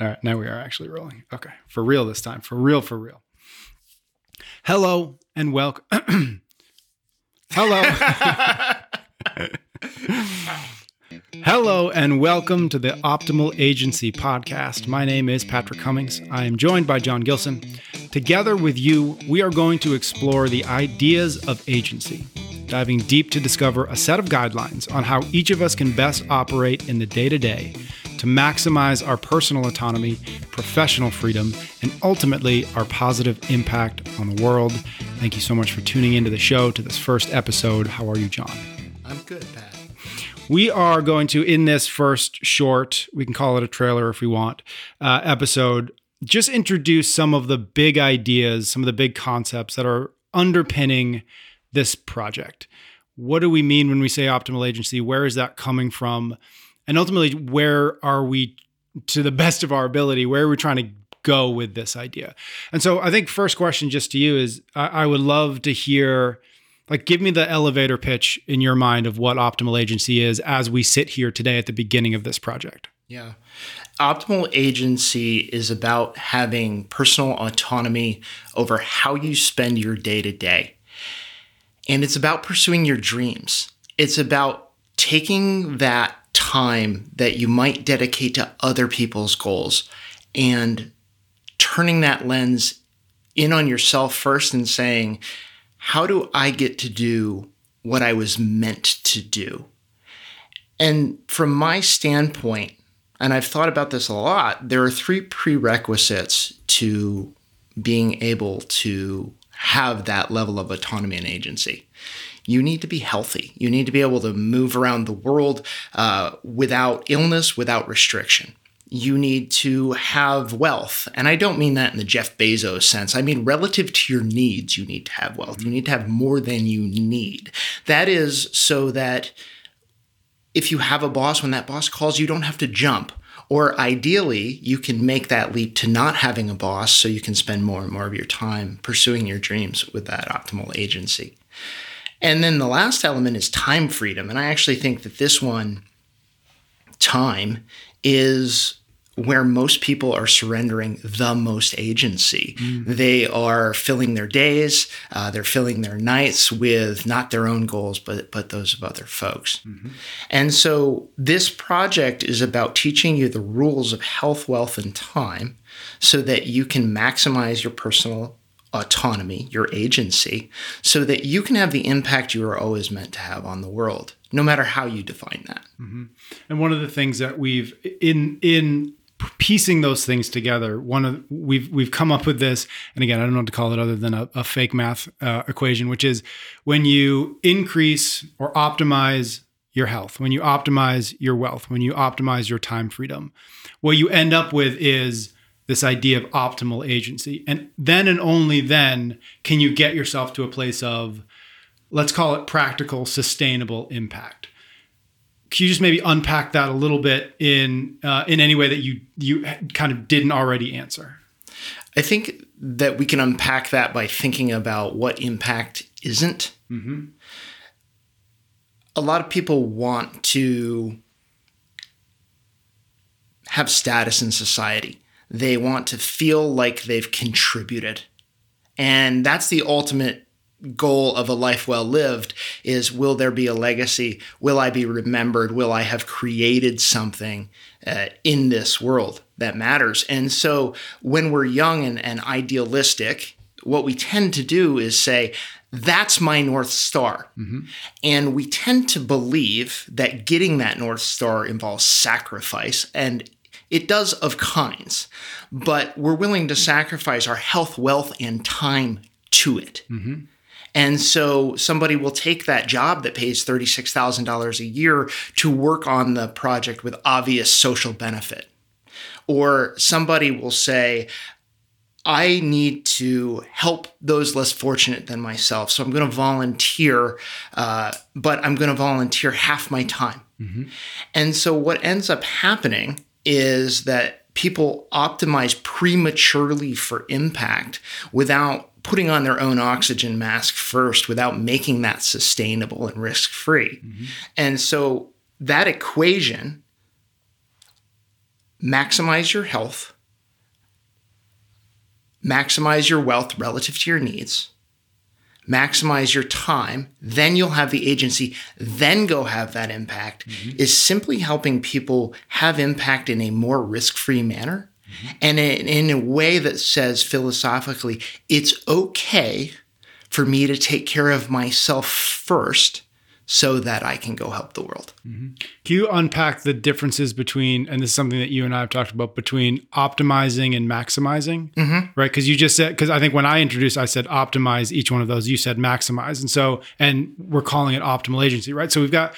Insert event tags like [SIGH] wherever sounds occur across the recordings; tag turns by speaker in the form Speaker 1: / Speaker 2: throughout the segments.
Speaker 1: All right, now we are actually rolling. Okay, for real this time. For real, for real. Hello and welcome. [CLEARS THROAT] Hello. [LAUGHS] Hello and welcome to the Optimal Agency podcast. My name is Patrick Cummings. I am joined by John Gilson. Together with you, we are going to explore the ideas of agency, diving deep to discover a set of guidelines on how each of us can best operate in the day to day to maximize our personal autonomy, professional freedom, and ultimately our positive impact on the world. Thank you so much for tuning into the show to this first episode. How are you, John?
Speaker 2: I'm good, Pat.
Speaker 1: We are going to, in this first short, we can call it a trailer if we want, uh, episode, just introduce some of the big ideas, some of the big concepts that are underpinning this project. What do we mean when we say optimal agency? Where is that coming from? And ultimately, where are we, to the best of our ability, where are we trying to go with this idea? And so I think first question just to you is I, I would love to hear like give me the elevator pitch in your mind of what optimal agency is as we sit here today at the beginning of this project.
Speaker 2: Yeah. Optimal agency is about having personal autonomy over how you spend your day to day. And it's about pursuing your dreams. It's about taking that time that you might dedicate to other people's goals and turning that lens in on yourself first and saying how do I get to do what I was meant to do? And from my standpoint, and I've thought about this a lot, there are three prerequisites to being able to have that level of autonomy and agency. You need to be healthy. You need to be able to move around the world uh, without illness, without restriction you need to have wealth. And I don't mean that in the Jeff Bezos sense. I mean, relative to your needs, you need to have wealth. You need to have more than you need. That is so that if you have a boss, when that boss calls, you don't have to jump. Or ideally, you can make that leap to not having a boss so you can spend more and more of your time pursuing your dreams with that optimal agency. And then the last element is time freedom. And I actually think that this one, time, is where most people are surrendering the most agency. Mm. They are filling their days, uh, they're filling their nights with not their own goals, but but those of other folks. Mm-hmm. And so this project is about teaching you the rules of health, wealth, and time, so that you can maximize your personal autonomy, your agency, so that you can have the impact you are always meant to have on the world, no matter how you define that.
Speaker 1: Mm-hmm. And one of the things that we've in in piecing those things together, one of we've we've come up with this, and again, I don't know what to call it other than a, a fake math uh, equation, which is when you increase or optimize your health, when you optimize your wealth, when you optimize your time freedom, what you end up with is this idea of optimal agency, and then and only then can you get yourself to a place of, let's call it practical, sustainable impact can you just maybe unpack that a little bit in uh, in any way that you you kind of didn't already answer?
Speaker 2: I think that we can unpack that by thinking about what impact isn't. Mm-hmm. A lot of people want to have status in society. They want to feel like they've contributed. And that's the ultimate goal of a life well lived is will there be a legacy? Will I be remembered? Will I have created something uh, in this world that matters? And so when we're young and, and idealistic, what we tend to do is say, that's my North Star. Mm-hmm. And we tend to believe that getting that North Star involves sacrifice. And it does of kinds, but we're willing to sacrifice our health, wealth, and time to it. Mm-hmm. And so somebody will take that job that pays $36,000 a year to work on the project with obvious social benefit. Or somebody will say, I need to help those less fortunate than myself. So I'm going to volunteer, uh, but I'm going to volunteer half my time. Mm-hmm. And so what ends up happening is that people optimize prematurely for impact without putting on their own oxygen mask first without making that sustainable and risk free. Mm-hmm. And so that equation maximize your health, maximize your wealth relative to your needs, maximize your time, then you'll have the agency, then go have that impact, mm-hmm. is simply helping people have impact in a more risk free manner mm-hmm. and in, in a way that says philosophically, it's okay for me to take care of myself first so that I can go help the world.
Speaker 1: Mm-hmm. Can you unpack the differences between, and this is something that you and I have talked about, between optimizing and maximizing, mm-hmm. right? Because you just said, because I think when I introduced, I said optimize each one of those. You said maximize, and so, and we're calling it optimal agency, right? So we've got,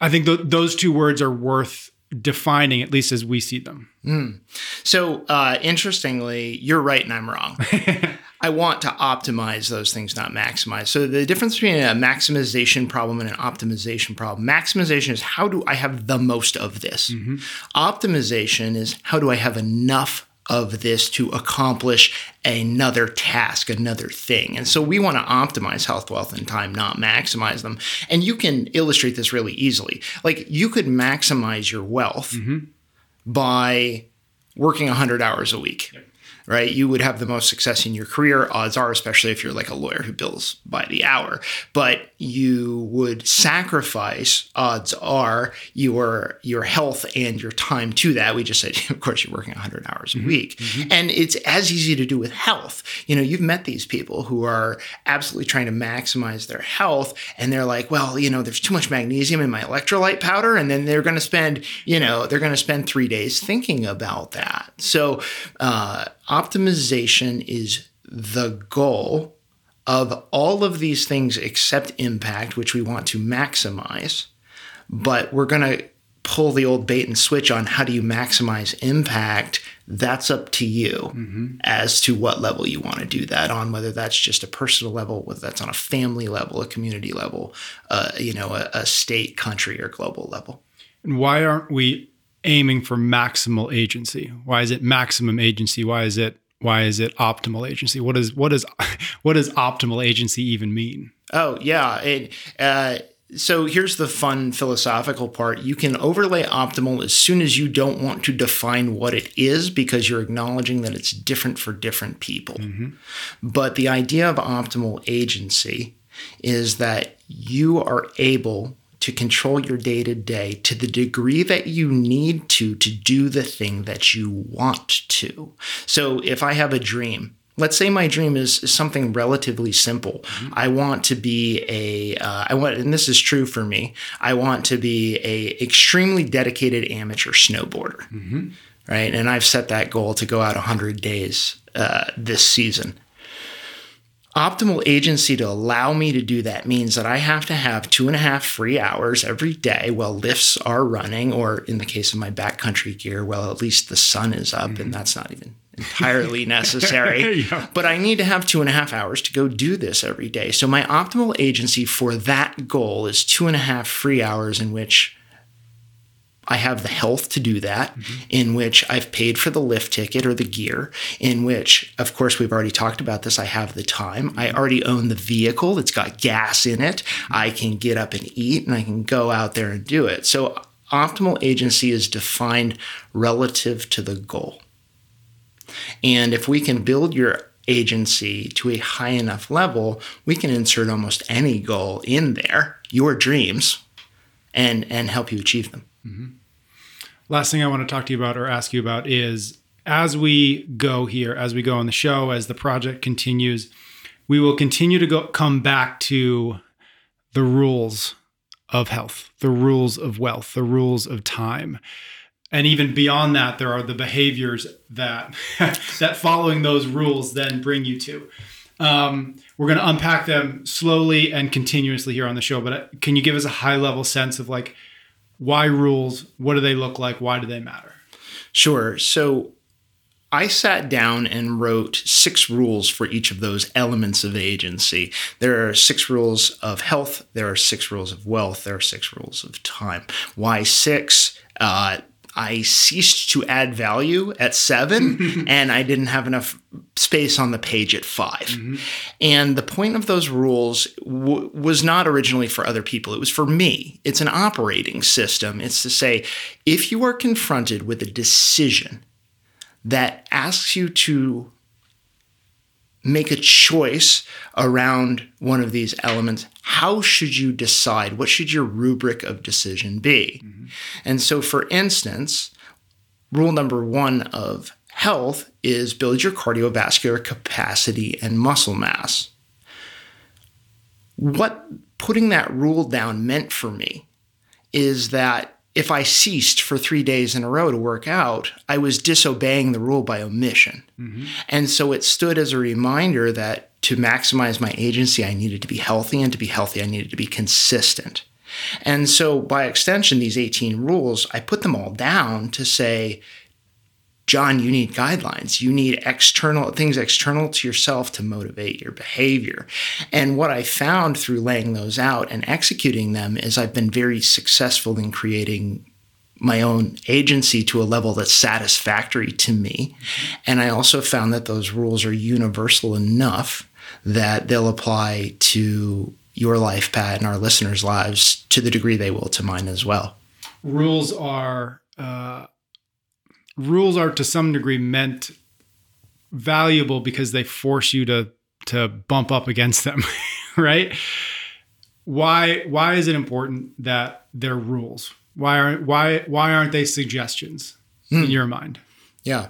Speaker 1: I think th- those two words are worth defining, at least as we see them.
Speaker 2: Mm. So uh, interestingly, you're right and I'm wrong. [LAUGHS] I want to optimize those things, not maximize. So the difference between a maximization problem and an optimization problem. Maximization is how do I have the most of this? Mm-hmm. Optimization is how do I have enough of this to accomplish another task, another thing. And so we want to optimize health, wealth, and time, not maximize them. And you can illustrate this really easily. Like you could maximize your wealth mm-hmm. by working 100 hours a week. Yep right? You would have the most success in your career, odds are, especially if you're like a lawyer who bills by the hour. But you would sacrifice, odds are, your your health and your time to that. We just said, [LAUGHS] of course, you're working 100 hours a mm-hmm. week, mm-hmm. and it's as easy to do with health. You know, you've met these people who are absolutely trying to maximize their health, and they're like, well, you know, there's too much magnesium in my electrolyte powder, and then they're going to spend, you know, they're going to spend three days thinking about that. So. Uh, optimization is the goal of all of these things except impact, which we want to maximize. But we're going to pull the old bait and switch on how do you maximize impact. That's up to you mm-hmm. as to what level you want to do that on, whether that's just a personal level, whether that's on a family level, a community level, uh, you know, a, a state, country, or global level.
Speaker 1: And why aren't we aiming for maximal agency? Why is it maximum agency? Why is it why is it optimal agency? What is what is [LAUGHS] what does optimal agency even mean?
Speaker 2: Oh yeah, it, uh, so here's the fun philosophical part. You can overlay optimal as soon as you don't want to define what it is because you're acknowledging that it's different for different people. Mm-hmm. But the idea of optimal agency is that you are able to control your day to day to the degree that you need to to do the thing that you want to. So if I have a dream, let's say my dream is, is something relatively simple. Mm-hmm. I want to be a uh, I want, and this is true for me. I want to be a extremely dedicated amateur snowboarder. Mm-hmm. Right. And I've set that goal to go out 100 days uh, this season. Optimal agency to allow me to do that means that I have to have two and a half free hours every day while lifts are running, or in the case of my backcountry gear, well, at least the sun is up, mm-hmm. and that's not even entirely necessary. [LAUGHS] yeah. But I need to have two and a half hours to go do this every day. So my optimal agency for that goal is two and a half free hours in which I have the health to do that, mm-hmm. in which I've paid for the lift ticket or the gear, in which, of course, we've already talked about this. I have the time. I already own the vehicle. It's got gas in it. Mm-hmm. I can get up and eat and I can go out there and do it. So, optimal agency is defined relative to the goal. And if we can build your agency to a high enough level, we can insert almost any goal in there, your dreams, and, and help you achieve them. Mm-hmm
Speaker 1: last thing I want to talk to you about or ask you about is as we go here, as we go on the show, as the project continues, we will continue to go come back to the rules of health, the rules of wealth, the rules of time. And even beyond that, there are the behaviors that [LAUGHS] that following those rules then bring you to. Um, we're going to unpack them slowly and continuously here on the show. But uh, can you give us a high level sense of like why rules? What do they look like? Why do they matter?
Speaker 2: Sure. So I sat down and wrote six rules for each of those elements of agency. There are six rules of health, there are six rules of wealth, there are six rules of time. Why six? Uh, I ceased to add value at seven, [LAUGHS] and I didn't have enough space on the page at 5 mm-hmm. And the point of those rules w- was not originally for other people, it was for me. It's an operating system. It's to say, if you are confronted with a decision that asks you to make a choice around one of these elements, how should you decide? What should your rubric of decision be? Mm-hmm. And so, for instance, rule number one of health is build your cardiovascular capacity and muscle mass. What putting that rule down meant for me is that if I ceased for three days in a row to work out, I was disobeying the rule by omission. Mm-hmm. And so it stood as a reminder that to maximize my agency, I needed to be healthy, and to be healthy, I needed to be consistent. And so, by extension, these 18 rules, I put them all down to say, John, you need guidelines. You need external things external to yourself to motivate your behavior. And what I found through laying those out and executing them is I've been very successful in creating my own agency to a level that's satisfactory to me. And I also found that those rules are universal enough that they'll apply to your life, Pat, and our listeners' lives to the degree they will to mine as well.
Speaker 1: Rules are uh, rules are to some degree meant valuable because they force you to to bump up against them, [LAUGHS] right? Why why is it important that they're rules? Why aren't why why aren't they suggestions in hmm. your mind?
Speaker 2: Yeah.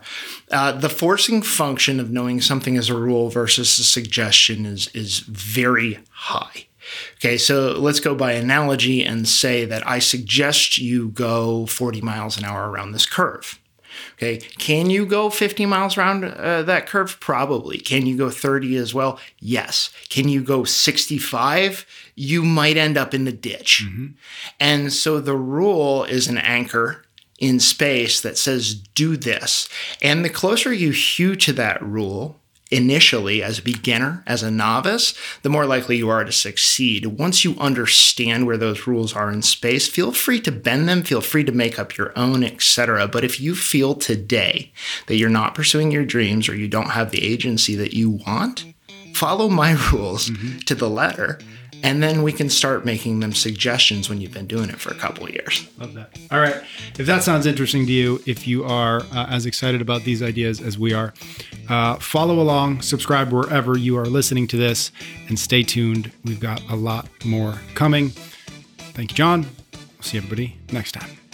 Speaker 2: Uh, the forcing function of knowing something as a rule versus a suggestion is is very high. Okay, so let's go by analogy and say that I suggest you go 40 miles an hour around this curve. Okay. Can you go 50 miles around uh, that curve? Probably. Can you go 30 as well? Yes. Can you go 65? You might end up in the ditch. Mm-hmm. And so the rule is an anchor in space that says, do this. And the closer you hew to that rule, initially as a beginner, as a novice, the more likely you are to succeed. Once you understand where those rules are in space, feel free to bend them, feel free to make up your own, etc. But if you feel today that you're not pursuing your dreams or you don't have the agency that you want, follow my [LAUGHS] rules mm-hmm. to the letter and then we can start making them suggestions when you've been doing it for a couple years.
Speaker 1: Love that. All right. If that sounds interesting to you, if you are uh, as excited about these ideas as we are, uh, follow along, subscribe wherever you are listening to this, and stay tuned. We've got a lot more coming. Thank you, John. We'll see everybody next time.